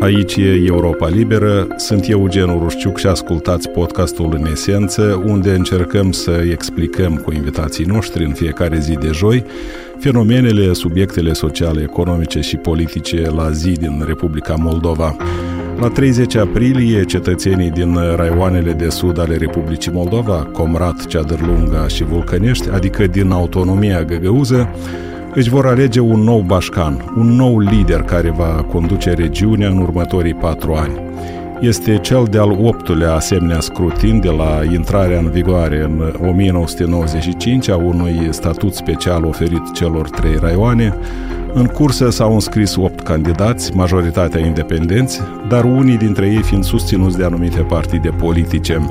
Aici e Europa Liberă, sunt Eugen Urușciuc și ascultați podcastul În Esență, unde încercăm să explicăm cu invitații noștri în fiecare zi de joi fenomenele, subiectele sociale, economice și politice la zi din Republica Moldova. La 30 aprilie, cetățenii din raioanele de sud ale Republicii Moldova, Comrat, Ceadărlunga și Vulcănești, adică din autonomia găgăuză, își vor alege un nou bașcan, un nou lider care va conduce regiunea în următorii patru ani. Este cel de-al optulea asemenea scrutin de la intrarea în vigoare în 1995 a unui statut special oferit celor trei raioane. În cursă s-au înscris opt candidați, majoritatea independenți, dar unii dintre ei fiind susținuți de anumite partide politice.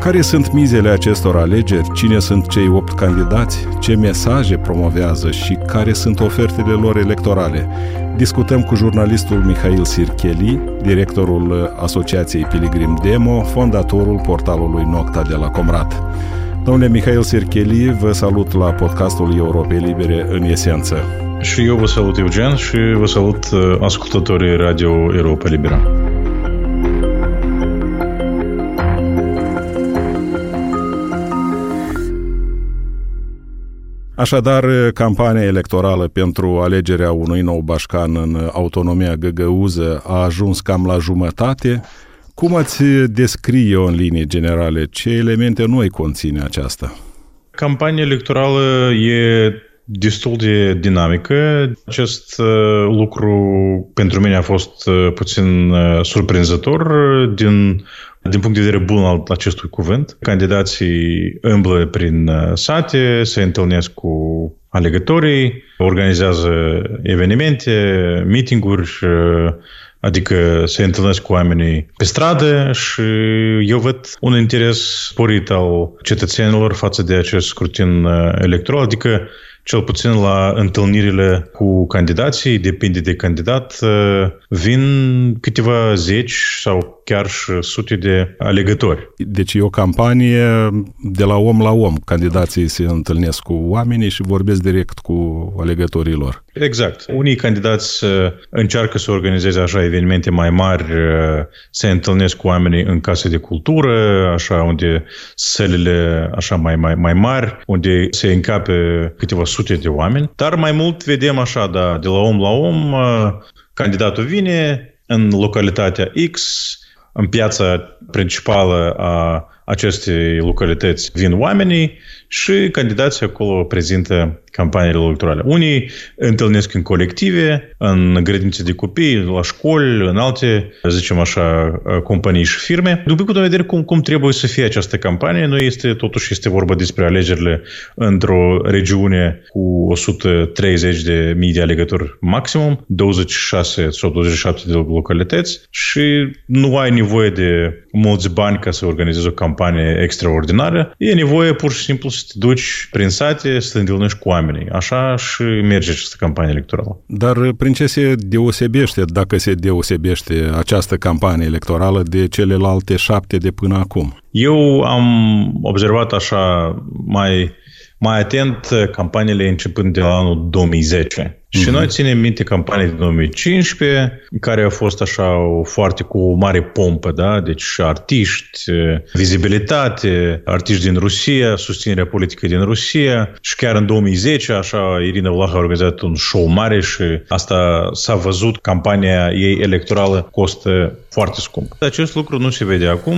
Care sunt mizele acestor alegeri? Cine sunt cei opt candidați? Ce mesaje promovează și care sunt ofertele lor electorale? Discutăm cu jurnalistul Mihail Sircheli, directorul Asociației Pilgrim Demo, fondatorul portalului Nocta de la Comrat. Domnule Mihail Sircheli, vă salut la podcastul Europei Libere în esență. Și eu vă salut, Eugen, și vă salut uh, ascultătorii Radio Europa Liberă. Așadar, campania electorală pentru alegerea unui nou bașcan în autonomia găgăuză a ajuns cam la jumătate. Cum ați descrie-o în linii generale? Ce elemente noi conține aceasta? Campania electorală e destul de dinamică. Acest uh, lucru pentru mine a fost uh, puțin uh, surprinzător din din punct de vedere bun al acestui cuvânt, candidații îmblă prin uh, sate, se întâlnesc cu alegătorii, organizează evenimente, meetinguri, uh, adică se întâlnesc cu oamenii pe stradă și eu văd un interes sporit al cetățenilor față de acest scrutin uh, electoral, adică cel puțin la întâlnirile cu candidații, depinde de candidat, vin câteva zeci sau chiar și sute de alegători. Deci e o campanie de la om la om. Candidații se întâlnesc cu oamenii și vorbesc direct cu alegătorii lor. Exact. Unii candidați uh, încearcă să organizeze așa evenimente mai mari, uh, se întâlnesc cu oamenii în case de cultură, așa unde sălile așa mai, mai, mai mari, unde se încape câteva sute de oameni. Dar mai mult vedem așa, da, de la om la om, uh, candidatul vine în localitatea X, în piața principală a acestei localități vin oamenii și candidații acolo prezintă campaniile electorale. Unii întâlnesc în colective, în grădinițe de copii, la școli, în alte, zicem așa, companii și firme. După punct de vedere cum, cum trebuie să fie această campanie, noi este, totuși este vorba despre alegerile într-o regiune cu 130 de mii de alegători maximum, 26 sau 27 de localități și nu ai nevoie de mulți bani ca să organizezi o campanie extraordinară. E nevoie pur și simplu să te duci prin sate, să te întâlnești cu oamenii. Așa și merge această campanie electorală. Dar prin ce se deosebește, dacă se deosebește această campanie electorală de celelalte șapte de până acum? Eu am observat așa mai mai atent campaniile începând de la anul 2010. Și mm-hmm. noi ținem minte campania din 2015, care a fost așa o, foarte cu o mare pompă, da? Deci artiști, vizibilitate, artiști din Rusia, susținerea politică din Rusia și chiar în 2010, așa, Irina Vlah a organizat un show mare și asta s-a văzut, campania ei electorală costă foarte scump. Acest lucru nu se vede acum.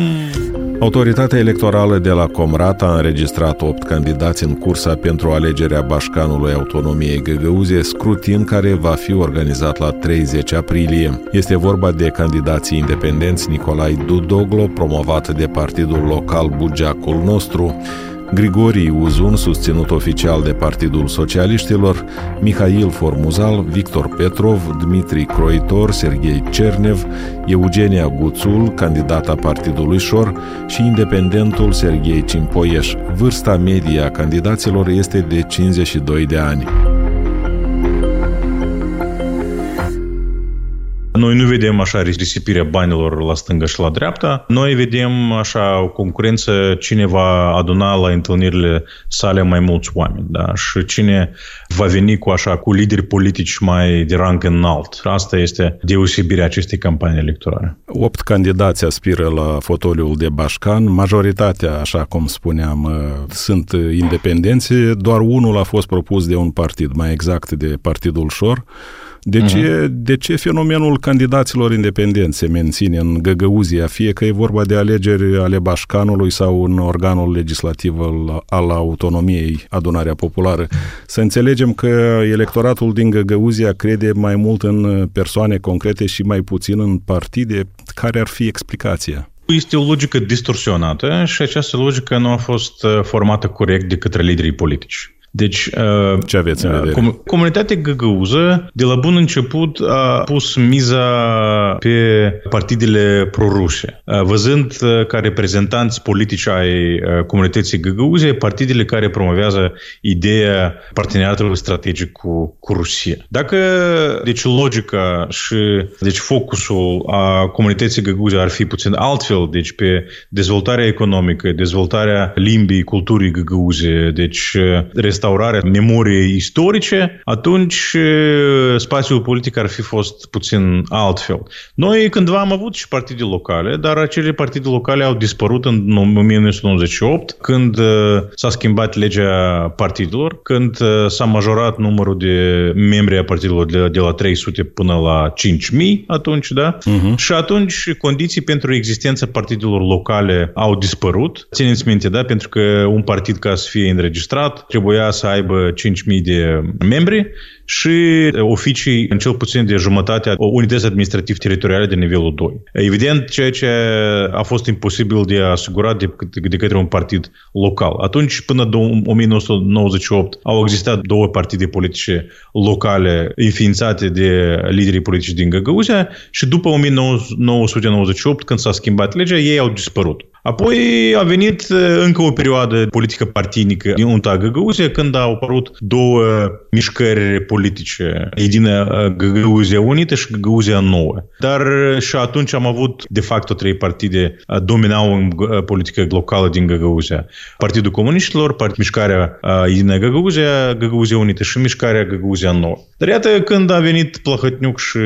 Autoritatea electorală de la Comrat a înregistrat 8 candidați în cursa pentru alegerea Bașcanului Autonomiei Găgăuzie, scrutin care va fi organizat la 30 aprilie. Este vorba de candidații independenți Nicolai Dudoglo, promovat de partidul local Bugeacul Nostru, Grigorii Uzun, susținut oficial de Partidul Socialiștilor, Mihail Formuzal, Victor Petrov, Dmitri Croitor, Sergei Cernev, Eugenia Guțul, candidata Partidului Șor și independentul Sergei Cimpoieș. Vârsta medie a candidaților este de 52 de ani. Noi nu vedem așa risipirea banilor la stânga și la dreapta. Noi vedem așa o concurență cine va aduna la întâlnirile sale mai mulți oameni. Da? Și cine va veni cu așa cu lideri politici mai de rang înalt. Asta este deosebirea acestei campanii electorale. Opt candidați aspiră la fotoliul de Bașcan. Majoritatea, așa cum spuneam, uh, sunt independenți. Doar unul a fost propus de un partid, mai exact de Partidul Șor. De ce, uh-huh. de ce fenomenul candidaților independenți se menține în Găgăuzia, fie că e vorba de alegeri ale Bașcanului sau în organul legislativ al, al autonomiei, adunarea populară? Să înțelegem că electoratul din Găgăuzia crede mai mult în persoane concrete și mai puțin în partide. Care ar fi explicația? Este o logică distorsionată și această logică nu a fost uh, formată corect de către liderii politici. Deci, uh, ce aveți în uh, vedere? Com- comunitatea găgăuză, de la bun început, a pus miza pe partidele proruse, uh, văzând ca reprezentanți politici ai comunității găgăuze partidele care promovează ideea parteneriatului strategic cu, cu Rusia. Dacă, deci, logica și, deci, focusul a comunității găgăuze ar fi puțin altfel, deci, pe dezvoltarea economică, dezvoltarea limbii, culturii găgăuze, deci, restaurarea memoriei istorice, atunci spațiul politic ar fi fost puțin altfel. Noi cândva am avut și partide locale, dar acele partide locale au dispărut în 1998, când s-a schimbat legea partidelor, când s-a majorat numărul de membri a partidelor de, de la 300 până la 5000 atunci, da? Uh-huh. Și atunci condiții pentru existența partidelor locale au dispărut. Țineți minte, da? Pentru că un partid ca să fie înregistrat trebuia să aibă 5.000 de membri și oficii în cel puțin de jumătate a unități administrativ-teritoriale de nivelul 2. Evident, ceea ce a fost imposibil de asigurat de, de către un partid local. Atunci, până în 1998, au existat două partide politice locale înființate de liderii politici din Găgăuzia și după 1998, când s-a schimbat legea, ei au dispărut. Apoi a venit încă o perioadă politică partinică din UNTA Găgăuzia, când au apărut două mișcări politice, Edina Găgăuzia Unită și Găgăuzia Nouă. Dar și atunci am avut, de fapt, trei partide dominau în politica locală din Găgăuzia. Partidul Comuniștilor, part, mișcarea Edina Găgăuzia, Găgăuzia Unită și mișcarea Găgăuzia Nouă. Dar iată, când a venit Plahătniuc și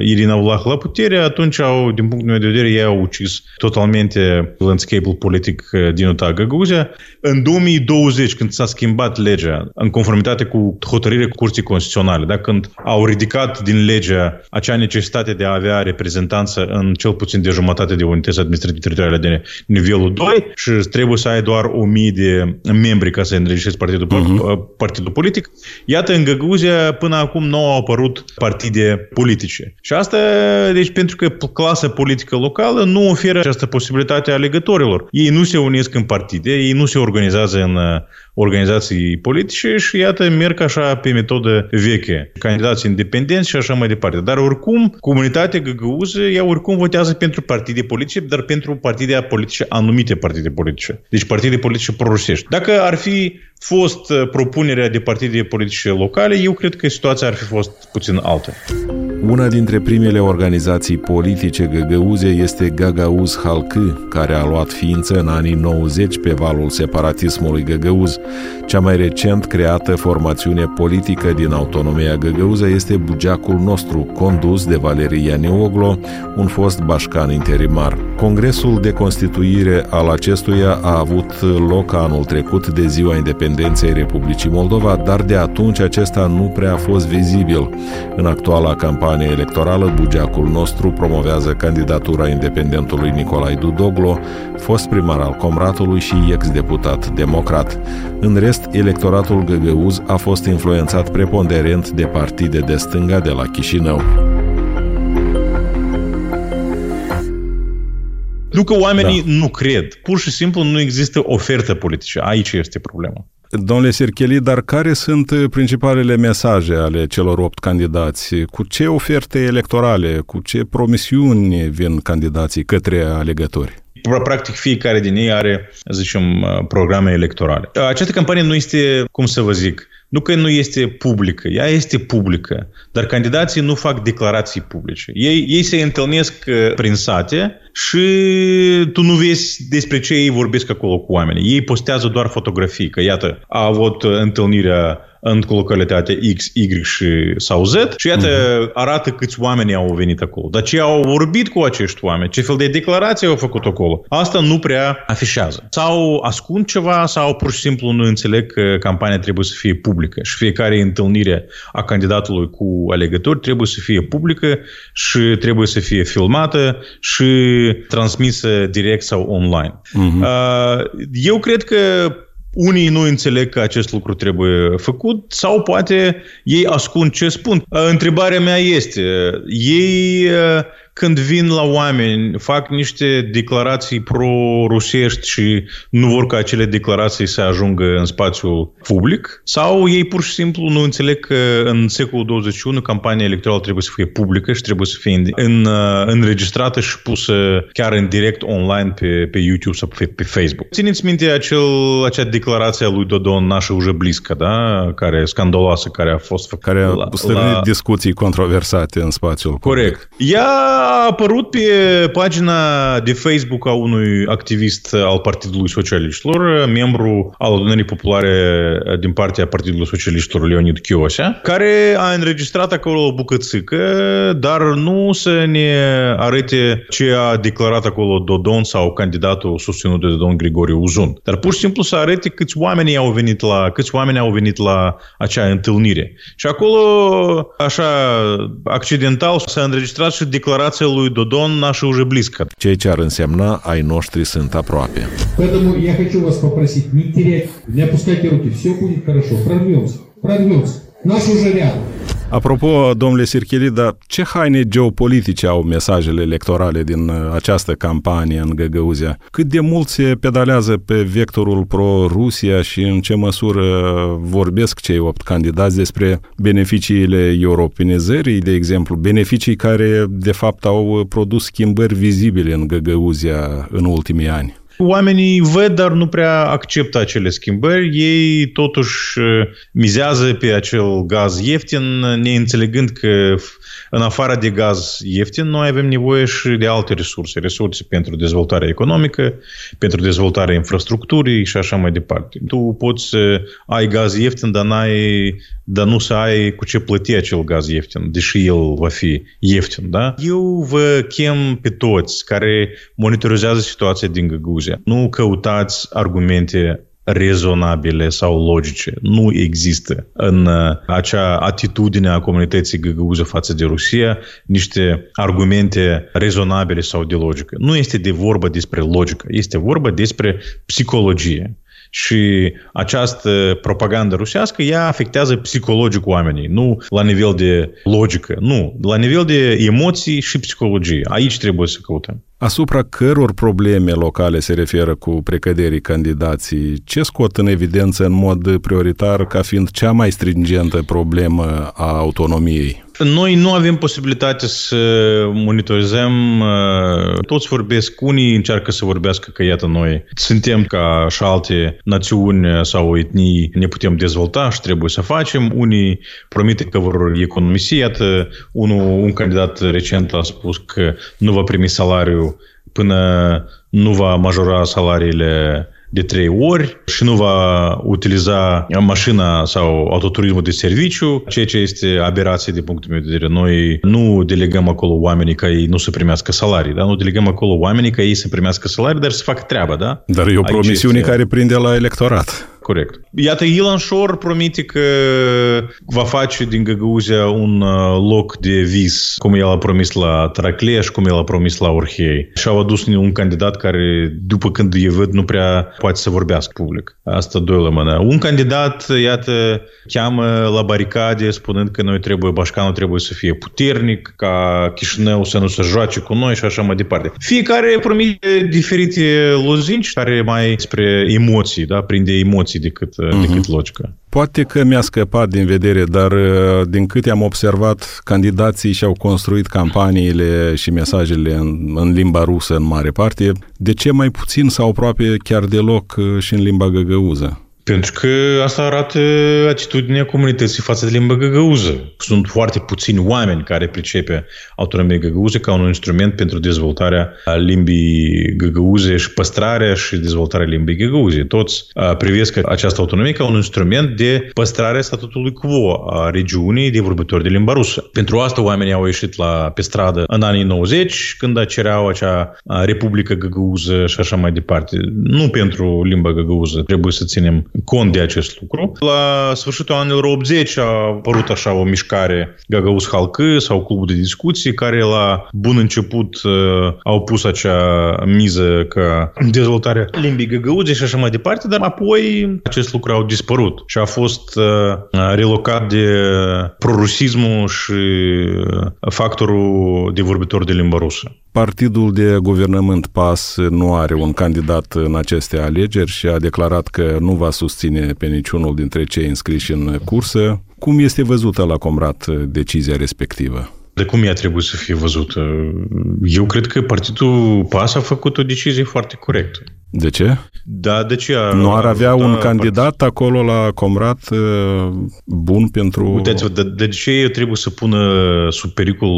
Irina Vlah la putere, atunci au, din punctul meu de vedere, ei au ucis totalmente landscape-ul politic uh, din UTA Găguzia. În 2020, când s-a schimbat legea în conformitate cu hotărârea Curții Constituționale, da, când au ridicat din legea acea necesitate de a avea reprezentanță în cel puțin de jumătate de unități administrative teritoriale de nivelul 2 și trebuie să ai doar 1000 de membri ca să înregistrezi partidul, uh-huh. partidul politic. Iată, în Găguzia până acum nu au apărut partide politice. Și asta, deci, pentru că clasa politică locală nu oferă această posibilitate ale alegătorilor. Ei nu se unesc în partide, ei nu se organizează în uh, organizații politice și iată merg așa pe metodă veche, candidați independenți și așa mai departe. Dar oricum, comunitatea găgăuză, ea oricum votează pentru partide politice, dar pentru partide politice, anumite partide politice. Deci partide politice prorusești. Dacă ar fi fost uh, propunerea de partide politice locale, eu cred că situația ar fi fost puțin altă. Una dintre primele organizații politice găgăuze este Gagauz Halkı, care a luat ființă în anii 90 pe valul separatismului găgăuz. Cea mai recent creată formațiune politică din autonomia găgăuză este Bugeacul nostru, condus de Valeria Neoglo, un fost bașcan interimar. Congresul de constituire al acestuia a avut loc anul trecut de ziua independenței Republicii Moldova, dar de atunci acesta nu prea a fost vizibil. În actuala campanie electorală, Bugeacul nostru promovează candidatura independentului Nicolae Dudoglo, fost primar al Comratului și ex-deputat democrat. În rest, electoratul găgăuz a fost influențat preponderent de partide de stânga de la Chișinău. Nu că oamenii da. nu cred. Pur și simplu nu există ofertă politică. Aici este problema. Domnule Sircheli, dar care sunt principalele mesaje ale celor opt candidați? Cu ce oferte electorale, cu ce promisiuni vin candidații către alegători? Practic fiecare din ei are, zicem, programe electorale. Această campanie nu este, cum să vă zic, nu că nu este publică, ea este publică, dar candidații nu fac declarații publice. Ei, ei se întâlnesc uh, prin sate și tu nu vezi despre ce ei vorbesc acolo cu oamenii. Ei postează doar fotografii, că iată, a avut întâlnirea în localitatea X, Y și, sau Z și iată uh-huh. arată câți oameni au venit acolo. Dar ce au vorbit cu acești oameni, ce fel de declarații au făcut acolo, asta nu prea afișează. Sau ascund ceva sau pur și simplu nu înțeleg că campania trebuie să fie publică și fiecare întâlnire a candidatului cu alegători trebuie să fie publică și trebuie să fie filmată și transmisă direct sau online. Uh-huh. Eu cred că unii nu înțeleg că acest lucru trebuie făcut sau poate ei ascund ce spun. Întrebarea mea este, ei când vin la oameni, fac niște declarații pro-rusești și nu vor ca acele declarații să ajungă în spațiul public? Sau ei pur și simplu nu înțeleg că în secolul 21 campania electorală trebuie să fie publică și trebuie să fie în, uh, înregistrată și pusă chiar în direct online pe, pe YouTube sau pe, pe Facebook. Țineți minte acel, acea declarație a lui Dodon, nașă ușă bliscă, da? Care scandaloasă, care a fost făcută. Care a la, la... discuții controversate în spațiul Corect. Public. Ea a apărut pe pagina de Facebook a unui activist al Partidului Socialiștilor, membru al adunării populare din partea Partidului Socialiștilor Leonid Chiosea, care a înregistrat acolo o bucățică, dar nu să ne arate ce a declarat acolo Dodon sau candidatul susținut de Dodon Grigore Uzun. Dar pur și simplu să arate câți oameni au venit la, câți oameni au venit la acea întâlnire. Și acolo, așa, accidental, s-a înregistrat și declarația lui Dodon наша уже близко. Ceea ce ar însemna ai noștri sunt aproape. Поэтому я хочу вас попросить не терять, не опускайте руки, все будет хорошо, прорвемся, прорвемся. Наш уже рядом. Apropo, domnule Sirchilida, ce haine geopolitice au mesajele electorale din uh, această campanie în Găgăuzia? Cât de mult se pedalează pe vectorul pro-Rusia și în ce măsură vorbesc cei opt candidați despre beneficiile europenizării, de exemplu, beneficii care de fapt au produs schimbări vizibile în Găgăuzia în ultimii ani? Oamenii văd, dar nu prea acceptă acele schimbări. Ei totuși uh, mizează pe acel gaz ieftin, neînțelegând că în afară de gaz ieftin, noi avem nevoie și de alte resurse. Resurse pentru dezvoltarea economică, pentru dezvoltarea infrastructurii și așa mai departe. Tu poți să ai gaz ieftin, dar, n-ai, dar nu să ai cu ce plăti acel gaz ieftin, deși el va fi ieftin. Da? Eu vă chem pe toți care monitorizează situația din Găguzia. Nu căutați argumente rezonabile sau logice. Nu există în uh, acea atitudine a comunității găgăuză față de Rusia niște argumente rezonabile sau de logică. Nu este de vorba despre logică, este vorba despre psihologie. Și această propagandă rusească, ea afectează psihologic oamenii, nu la nivel de logică, nu, la nivel de emoții și psihologie. Aici trebuie să căutăm. Asupra căror probleme locale se referă cu precăderii candidații? Ce scot în evidență în mod prioritar ca fiind cea mai stringentă problemă a autonomiei? Noi nu avem posibilitate să monitorizăm, uh, toți vorbesc, unii încearcă să vorbească că iată noi suntem ca și alte națiuni sau etnii, ne putem dezvolta și trebuie să facem, unii promite că vor economisi, iată unul, un candidat recent a spus că nu va primi salariu până nu va majora salariile de trei ori și nu va utiliza mașina sau autoturismul de serviciu, ceea ce este aberație de punctul meu de vedere. Noi nu delegăm acolo oamenii ca ei nu să primească salarii, da? nu delegăm acolo oamenii ca ei să primească salarii, dar să facă treaba. Da? Dar e o promisiune este... care prinde la electorat corect. Iată, Ilan Shore promite că va face din Găgăuzia un loc de vis, cum el a promis la Traclea și cum el a promis la Orhei. Și au adus un candidat care, după când îi văd, nu prea poate să vorbească public. Asta doi la mână. Un candidat, iată, cheamă la baricade spunând că noi trebuie, Bașcanul trebuie să fie puternic, ca Chișinău să nu se joace cu noi și așa mai departe. Fiecare promite diferite lozinci care mai spre emoții, da, prinde emoții emoții decât, uh-huh. decât logică. Poate că mi-a scăpat din vedere, dar uh, din câte am observat, candidații și-au construit campaniile și mesajele în, în limba rusă în mare parte. De ce mai puțin sau aproape chiar deloc uh, și în limba găgăuză? Pentru că asta arată atitudinea comunității față de limba găgăuză. Sunt foarte puțini oameni care pricepe autonomia găgăuză ca un instrument pentru dezvoltarea limbii găgăuze și păstrarea și dezvoltarea limbii găgăuze. Toți privesc această autonomie ca un instrument de păstrare statutului quo a regiunii de vorbitori de limba rusă. Pentru asta oamenii au ieșit la, pe stradă în anii 90, când cereau acea Republică Găgăuză și așa mai departe. Nu pentru limba găgăuză trebuie să ținem cont de acest lucru. La sfârșitul anilor 80 a apărut așa o mișcare Gagauz Halcă sau Clubul de Discuții, care la bun început uh, au pus acea miză ca dezvoltarea limbii găgăuze și așa mai departe, dar apoi acest lucru au dispărut și a fost uh, relocat de prorusismul și factorul de vorbitor de limba rusă. Partidul de guvernământ PAS nu are un candidat în aceste alegeri și a declarat că nu va susține pe niciunul dintre cei înscriși în cursă. Cum este văzută la Comrat decizia respectivă? De cum ea trebuie să fie văzută? Eu cred că Partidul PAS a făcut o decizie foarte corectă. De ce? Da, de ce? Nu ar avea un candidat part... acolo la Comrat uh, bun pentru... Uitați-vă, de, de ce eu trebuie să pună sub pericol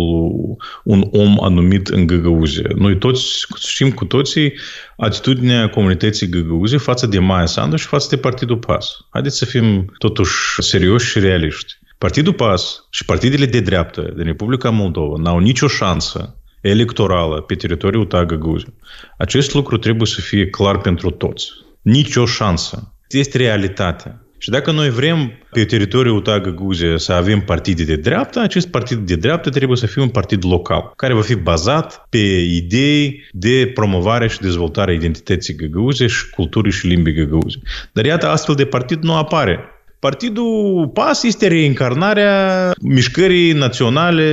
un om anumit în Găgăuze? Noi toți știm cu toții atitudinea comunității Găgăuze față de Maia Sandu și față de Partidul PAS. Haideți să fim totuși serioși și realiști. Partidul PAS și partidele de dreaptă din Republica Moldova n-au nicio șansă electorală pe teritoriul Găgăuze. Acest lucru trebuie să fie clar pentru toți. Nicio șansă. Este realitatea. Și dacă noi vrem pe teritoriul Găgăuze să avem partide de dreapta, acest partid de dreapta trebuie să fie un partid local, care va fi bazat pe idei de promovare și dezvoltare a identității găgăuze și culturii și limbii găgăuze. Dar iată, astfel de partid nu apare Partidul PAS este reîncarnarea mișcării naționale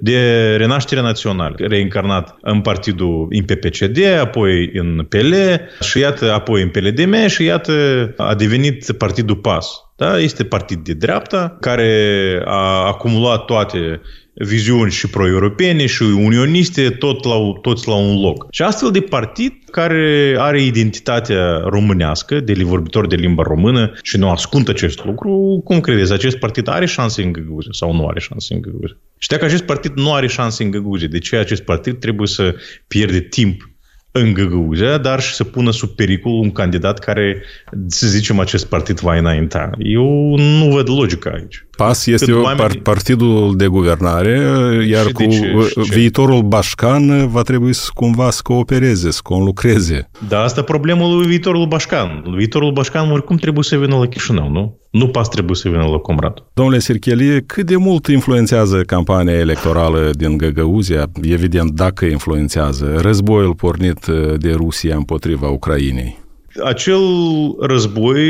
de renaștere națională, reîncarnat în partidul în PPCD, apoi în PL și iată apoi în PLDM și iată a devenit partidul PAS. Da? Este partid de dreapta care a acumulat toate viziuni și pro-europene și unioniste tot la, toți la un loc. Și astfel de partid care are identitatea românească, de vorbitor de limba română și nu ascunde acest lucru, cum credeți, acest partid are șanse în Găguze sau nu are șanse în Găguze? Și dacă acest partid nu are șanse în Găguze, de ce acest partid trebuie să pierde timp în Găgăuzea, dar și să pună sub pericol un candidat care, să zicem, acest partid va înainta. Eu nu văd logica aici. PAS este oamenii... partidul de guvernare, iar cu viitorul Bașcan va trebui să cumva să coopereze, să conlucreze. Da, asta problemul lui viitorul Bașcan. Viitorul Bașcan oricum trebuie să vină la Chișinău, nu? Nu PAS trebuie să vină la Comrat. Domnule Sirchelie, cât de mult influențează campania electorală din Găgăuzia? Evident, dacă influențează. Războiul pornit de Rusia împotriva Ucrainei acel război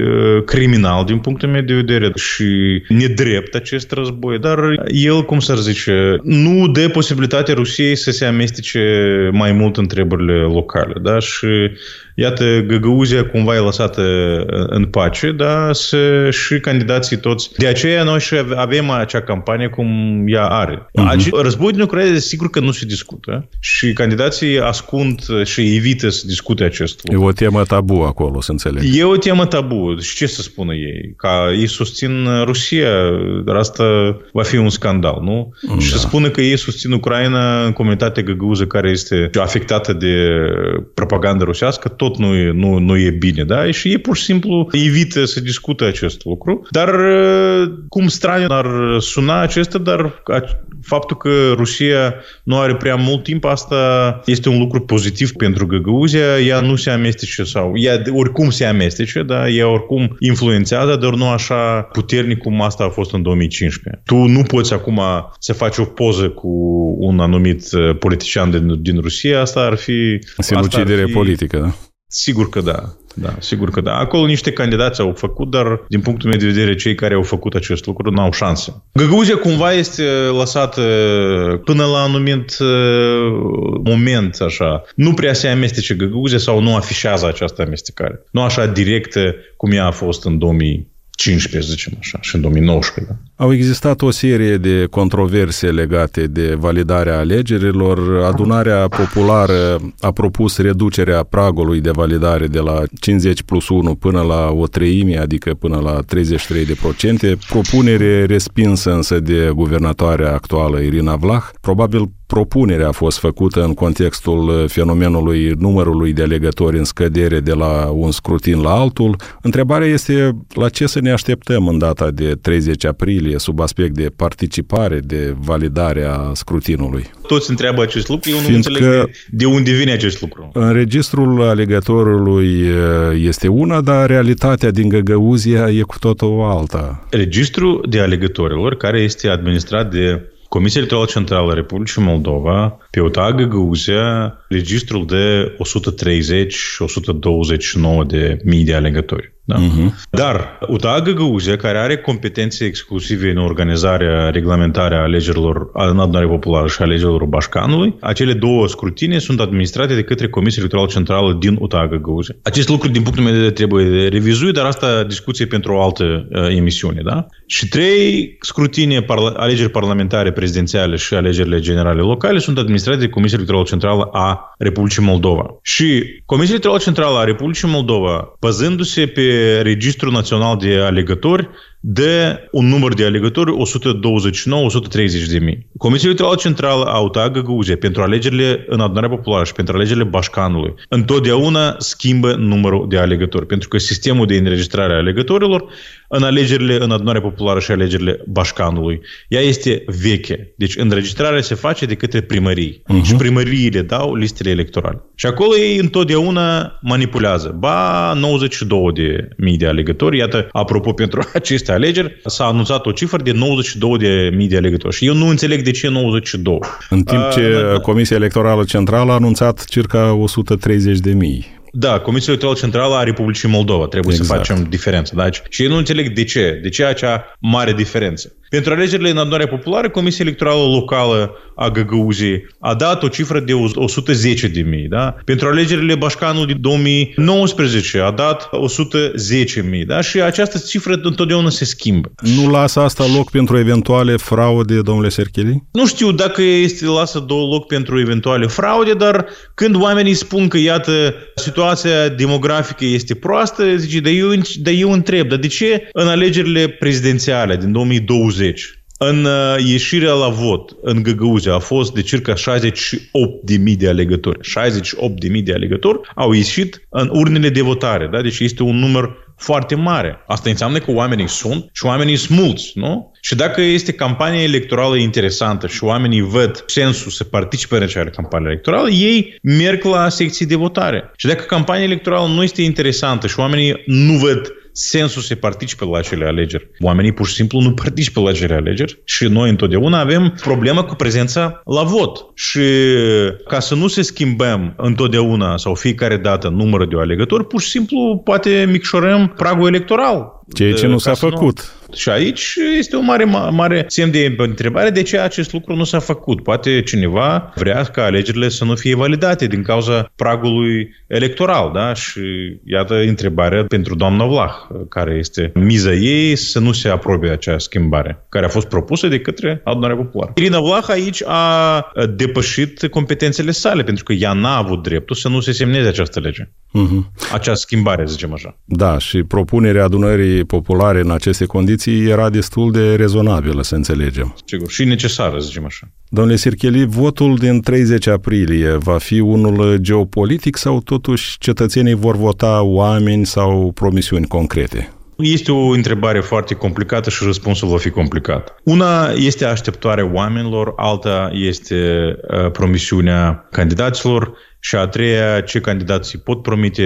uh, criminal din punctul meu de vedere și nedrept acest război, dar el, cum să zice, nu dă posibilitatea Rusiei să se amestece mai mult în treburile locale. Da? Și iată, Găgăuzia cumva e lăsată uh, în pace, da, să, și candidații toți. De aceea noi și avem acea campanie cum ea are. Uh-huh. Războiul din Ucraina, sigur că nu se discută și candidații ascund și evită să discute acest lucru. E o temă tabu acolo, să înțeleg. E o temă tabu. Și ce să spună ei? Ca ei susțin Rusia, dar asta va fi un scandal, nu? Da. Și să spună că ei susțin Ucraina în comunitatea găgăuză care este afectată de propaganda rusească, tot tot nu e, nu, nu e bine, da? Și ei pur și simplu evită să discute acest lucru. Dar uh, cum straniu ar suna acesta, dar faptul că Rusia nu are prea mult timp, asta este un lucru pozitiv pentru Găgăuzia. Ea nu se amestece sau ea oricum se amestece, da? Ea oricum influențează, dar nu așa puternic cum asta a fost în 2015. Tu nu poți acum să faci o poză cu un anumit uh, politician din, din Rusia, asta ar fi... Sinucidere fi... politică, da? Sigur că da. Da, sigur că da. Acolo niște candidați au făcut, dar din punctul meu de vedere, cei care au făcut acest lucru nu au șanse. Găgăuzia cumva este lăsată până la un anumit uh, moment, așa. Nu prea se amestece Găgăuzia sau nu afișează această amestecare. Nu așa directă cum ea a fost în 2000 15, zicem așa, și în 2019. Da? Au existat o serie de controverse legate de validarea alegerilor. Adunarea populară a propus reducerea pragului de validare de la 50 plus 1 până la o treime, adică până la 33 de procente. Propunere respinsă însă de guvernatoarea actuală Irina Vlah. Probabil propunerea a fost făcută în contextul fenomenului numărului de alegători în scădere de la un scrutin la altul. Întrebarea este la ce să ne așteptăm în data de 30 aprilie sub aspect de participare, de validare a scrutinului. Toți întreabă acest lucru, eu nu Fiindcă înțeleg de, de unde vine acest lucru. În registrul alegătorului este una, dar realitatea din Găgăuzia e cu totul alta. Registrul de alegătorilor, care este administrat de Comisia Electorală Centrală a Republicii Moldova, pe OTA Găgăuzia, registrul de 130-129 de mii de alegători. Da? Uh-huh. Dar UTA Găgăuzia, care are competențe exclusive în organizarea, reglementarea alegerilor în adunare populară și alegerilor Bașcanului, acele două scrutine sunt administrate de către Comisia Electorală Centrală din UTA Găgăuzia. Acest lucru, din punctul meu de vedere, trebuie revizuit, dar asta discuție pentru o altă uh, emisiune. Da? Și trei scrutine, parla- alegeri parlamentare, prezidențiale și alegerile generale locale sunt administrate de Comisia Electorală Centrală a Republicii Moldova. Și Comisia Electorală Centrală a Republicii Moldova, bazându-se pe Registrul Național de Alegători, de un număr de alegători 129-130 de mii. Comisia Electorală Centrală a UTA Găgăuzia pentru alegerile în adunarea populară și pentru alegerile Bașcanului întotdeauna schimbă numărul de alegători, pentru că sistemul de înregistrare a alegătorilor în alegerile în adunarea populară și alegerile Bașcanului, ea este veche. Deci înregistrarea se face de către primării uh-huh. și primăriile dau listele electorale. Și acolo ei întotdeauna manipulează. Ba 92 de mii de alegători, iată, apropo pentru aceste aceste alegeri, s-a anunțat o cifră de 92 de mii de alegători. Și eu nu înțeleg de ce 92. În timp ce uh, Comisia Electorală Centrală a anunțat circa 130 de mii. Da, Comisia Electorală Centrală a Republicii Moldova. Trebuie exact. să facem diferență. Da? Și eu nu înțeleg de ce. De ce acea mare diferență. Pentru alegerile în adunarea populară, Comisia Electorală Locală a Găgăuzii a dat o cifră de 110 de mii. Da? Pentru alegerile Bașcanului din 2019 a dat 110 mii. Da? Și această cifră întotdeauna se schimbă. Nu lasă asta loc pentru eventuale fraude, domnule Sercheli? Nu știu dacă este lasă două loc pentru eventuale fraude, dar când oamenii spun că, iată, situația demografică este proastă, zice, dar eu, dar eu întreb, dar de ce în alegerile prezidențiale din 2020 20. În uh, ieșirea la vot în Găgăuzia a fost de circa 68.000 de alegători. 68.000 de alegători au ieșit în urnele de votare. Da? Deci este un număr foarte mare. Asta înseamnă că oamenii sunt și oamenii sunt mulți, nu? Și dacă este campania electorală interesantă și oamenii văd sensul să participe în acea campanie electorală, ei merg la secții de votare. Și dacă campania electorală nu este interesantă și oamenii nu văd sensul să participe la acele alegeri. Oamenii pur și simplu nu participă la acele alegeri și noi întotdeauna avem problemă cu prezența la vot. Și ca să nu se schimbăm întotdeauna sau fiecare dată numărul de alegători, pur și simplu poate micșorăm pragul electoral. Ceea ce nu s-a făcut. Nu și aici este o mare, mare semn de întrebare de ce acest lucru nu s-a făcut. Poate cineva vrea ca alegerile să nu fie validate din cauza pragului electoral, da? Și iată întrebarea pentru doamna Vlah, care este miza ei să nu se aprobe acea schimbare, care a fost propusă de către adunarea populară. Irina Vlah aici a depășit competențele sale, pentru că ea n-a avut dreptul să nu se semneze această lege. Uh-huh. Acea schimbare, zicem așa. Da, și propunerea adunării populare în aceste condiții condiții era destul de rezonabilă, să înțelegem. Sigur, și necesară, zicem așa. Domnule Sircheli, votul din 30 aprilie va fi unul geopolitic sau totuși cetățenii vor vota oameni sau promisiuni concrete? Este o întrebare foarte complicată și răspunsul va fi complicat. Una este așteptarea oamenilor, alta este uh, promisiunea candidaților și a treia, ce candidații pot promite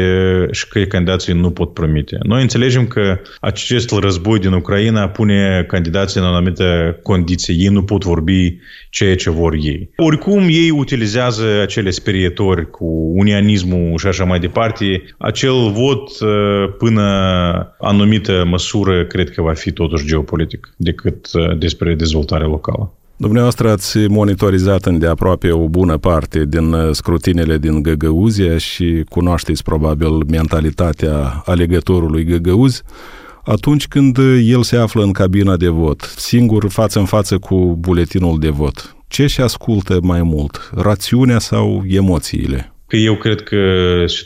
și ce candidații nu pot promite. Noi înțelegem că acest război din Ucraina pune candidații în anumite condiții. Ei nu pot vorbi ceea ce vor ei. Oricum, ei utilizează acele sperietori cu unianismul și așa mai departe. Acel vot uh, până anumită măsură cred că va fi totuși geopolitic decât uh, despre dezvoltarea locală. Dumneavoastră ați monitorizat îndeaproape o bună parte din uh, scrutinele din Găgăuzia și cunoașteți probabil mentalitatea alegătorului Găgăuzi. atunci când el se află în cabina de vot, singur față în față cu buletinul de vot, ce și ascultă mai mult, rațiunea sau emoțiile? Că eu cred că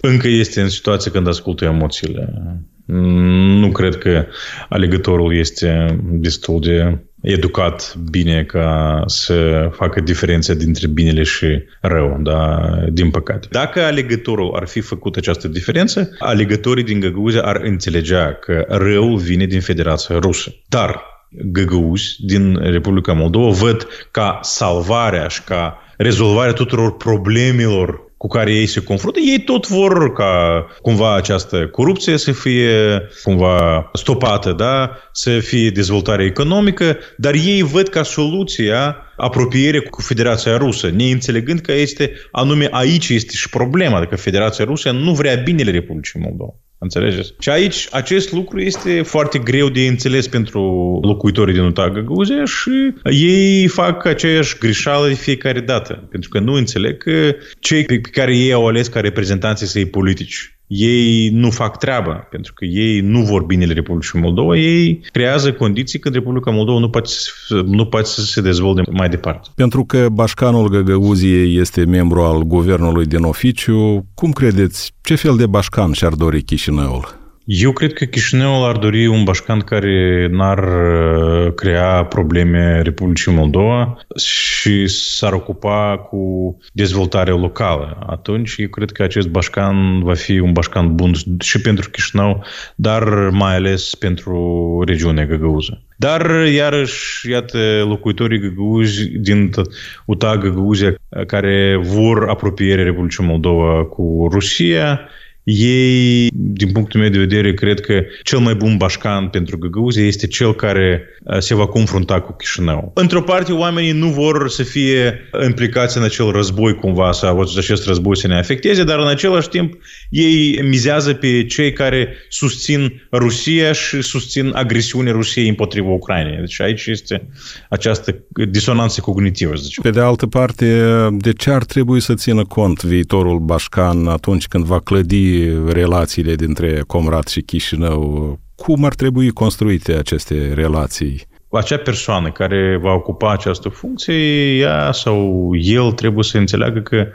încă este în situație când ascultă emoțiile. Nu cred că alegătorul este destul de educat bine ca să facă diferența dintre binele și rău, da, din păcate. Dacă alegătorul ar fi făcut această diferență, alegătorii din Găgăuzia ar înțelegea că răul vine din Federația Rusă. Dar găgăuși din Republica Moldova văd ca salvarea și ca rezolvarea tuturor problemelor cu care ei se confruntă, ei tot vor ca cumva această corupție să fie cumva stopată, da? să fie dezvoltare economică, dar ei văd ca soluția apropiere cu Federația Rusă, neînțelegând că este anume aici este și problema, adică Federația Rusă nu vrea binele Republicii Moldova. Înțelegeți? Și aici acest lucru este foarte greu de înțeles pentru locuitorii din Utaga Găgăuzea și ei fac aceeași greșeală de fiecare dată. Pentru că nu înțeleg că cei pe care ei au ales ca reprezentanții săi politici ei nu fac treaba, pentru că ei nu vor binele Republicii Moldova, ei creează condiții când Republica Moldova nu poate, nu poate să se dezvolte mai departe. Pentru că Bașcanul Găgăuziei este membru al guvernului din oficiu, cum credeți, ce fel de bașcan și-ar dori Chișinăul? Eu cred că Chișinăul ar dori un bașcan care n-ar uh, crea probleme Republicii Moldova și s-ar ocupa cu dezvoltarea locală. Atunci, eu cred că acest bașcan va fi un bașcan bun și pentru Chișinău, dar mai ales pentru regiunea Găgăuză. Dar, iarăși, iată, locuitorii găgăuzi din UTA Găgăuzia care vor apropiere Republicii Moldova cu Rusia, ei, din punctul meu de vedere, cred că cel mai bun bașcan pentru Găgăuzia este cel care uh, se va confrunta cu Chișinău. Într-o parte, oamenii nu vor să fie implicați în acel război cumva, sau acest război să ne afecteze, dar în același timp ei mizează pe cei care susțin Rusia și susțin agresiunea Rusiei împotriva Ucrainei. Deci aici este această disonanță cognitivă, zice. Pe de altă parte, de ce ar trebui să țină cont viitorul bașcan atunci când va clădi relațiile dintre Comrat și Chișinău. Cum ar trebui construite aceste relații? Acea persoană care va ocupa această funcție, ea sau el trebuie să înțeleagă că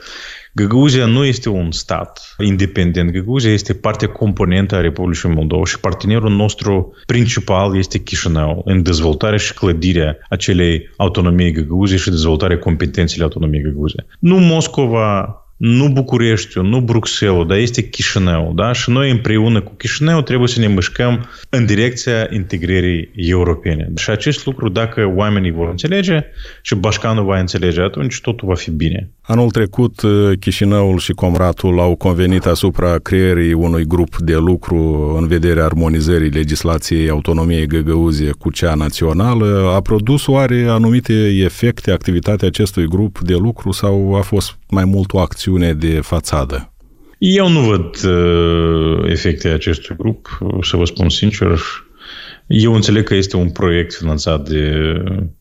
Găgăuzia nu este un stat independent. Găgăuzia este parte componentă a Republicii Moldova și partenerul nostru principal este Chișinău în dezvoltarea și clădirea acelei autonomiei Găgăuziei și dezvoltarea competențelor autonomiei Găgăuziei. Nu Moscova, nu Bucureștiul, nu Bruxelles, dar este Chișinău. Da? Și noi împreună cu Chișinău trebuie să ne mișcăm în direcția integrării europene. Și acest lucru, dacă oamenii vor înțelege și Bașcanul va înțelege, atunci totul va fi bine. Anul trecut, uh, Chișinăul și Comratul au convenit asupra creierii unui grup de lucru în vederea armonizării legislației autonomiei găgăuzie cu cea națională. A produs oare anumite efecte activitatea acestui grup de lucru sau a fost mai mult o acțiune de fațadă? Eu nu văd uh, efecte acestui grup, să vă spun sincer. Eu înțeleg că este un proiect finanțat de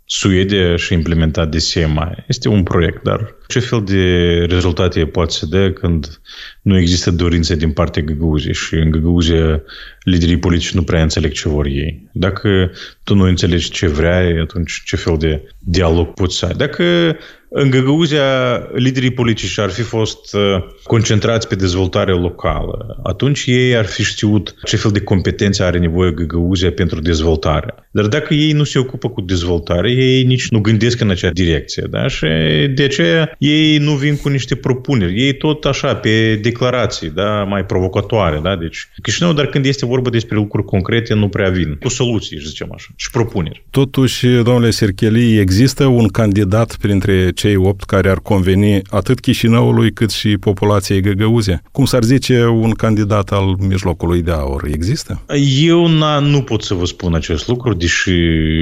Suedia și implementat de SEMA. Este un proiect, dar ce fel de rezultate poate să dea când nu există dorințe din partea Găgăuziei și în Găgăuzia liderii politici nu prea înțeleg ce vor ei. Dacă tu nu înțelegi ce vrea, atunci ce fel de dialog poți să ai? Dacă în Găgăuzia, liderii politici ar fi fost uh, concentrați pe dezvoltare locală. Atunci ei ar fi știut ce fel de competențe are nevoie Găgăuzia pentru dezvoltare. Dar dacă ei nu se ocupă cu dezvoltare, ei nici nu gândesc în acea direcție. Da? Și de aceea ei nu vin cu niște propuneri. Ei tot așa, pe declarații, da? mai provocatoare. Da? Deci Chișinău, dar când este vorba despre lucruri concrete, nu prea vin. Cu soluții, zicem așa, și propuneri. Totuși, domnule Sercheli, există un candidat printre cei opt care ar conveni atât Chișinăului cât și populației găgăuze? Cum s-ar zice un candidat al mijlocului de aur? Există? Eu nu pot să vă spun acest lucru, deși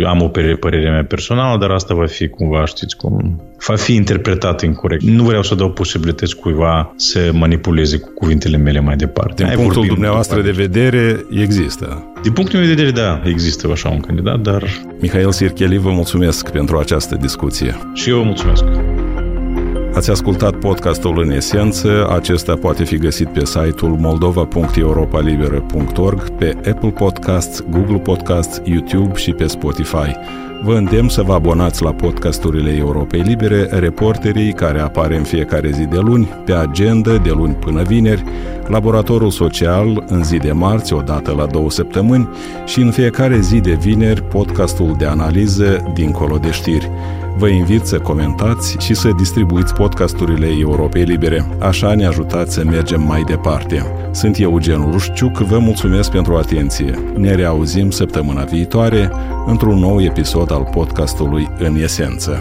am o părere mea personală, dar asta va fi cumva, știți cum, va fi interpretat incorrect. Nu vreau să dau posibilități cuiva să manipuleze cu cuvintele mele mai departe. Din Ai punctul dumneavoastră de vedere, există. Din punctul meu de vedere, da, există așa un candidat, dar... Mihail Sircheli, vă mulțumesc pentru această discuție. Și eu vă mulțumesc. Ați ascultat podcastul în esență, acesta poate fi găsit pe site-ul moldova.europalibera.org, pe Apple Podcasts, Google Podcasts, YouTube și pe Spotify. Vă îndemn să vă abonați la podcasturile Europei Libere, reporterii care apare în fiecare zi de luni, pe agenda de luni până vineri, laboratorul social în zi de marți, o dată la două săptămâni și în fiecare zi de vineri podcastul de analiză Dincolo de știri. Vă invit să comentați și să distribuiți podcasturile Europei Libere. Așa ne ajutați să mergem mai departe. Sunt Eugen Rușciuc, vă mulțumesc pentru atenție. Ne reauzim săptămâna viitoare într-un nou episod al podcastului În Esență.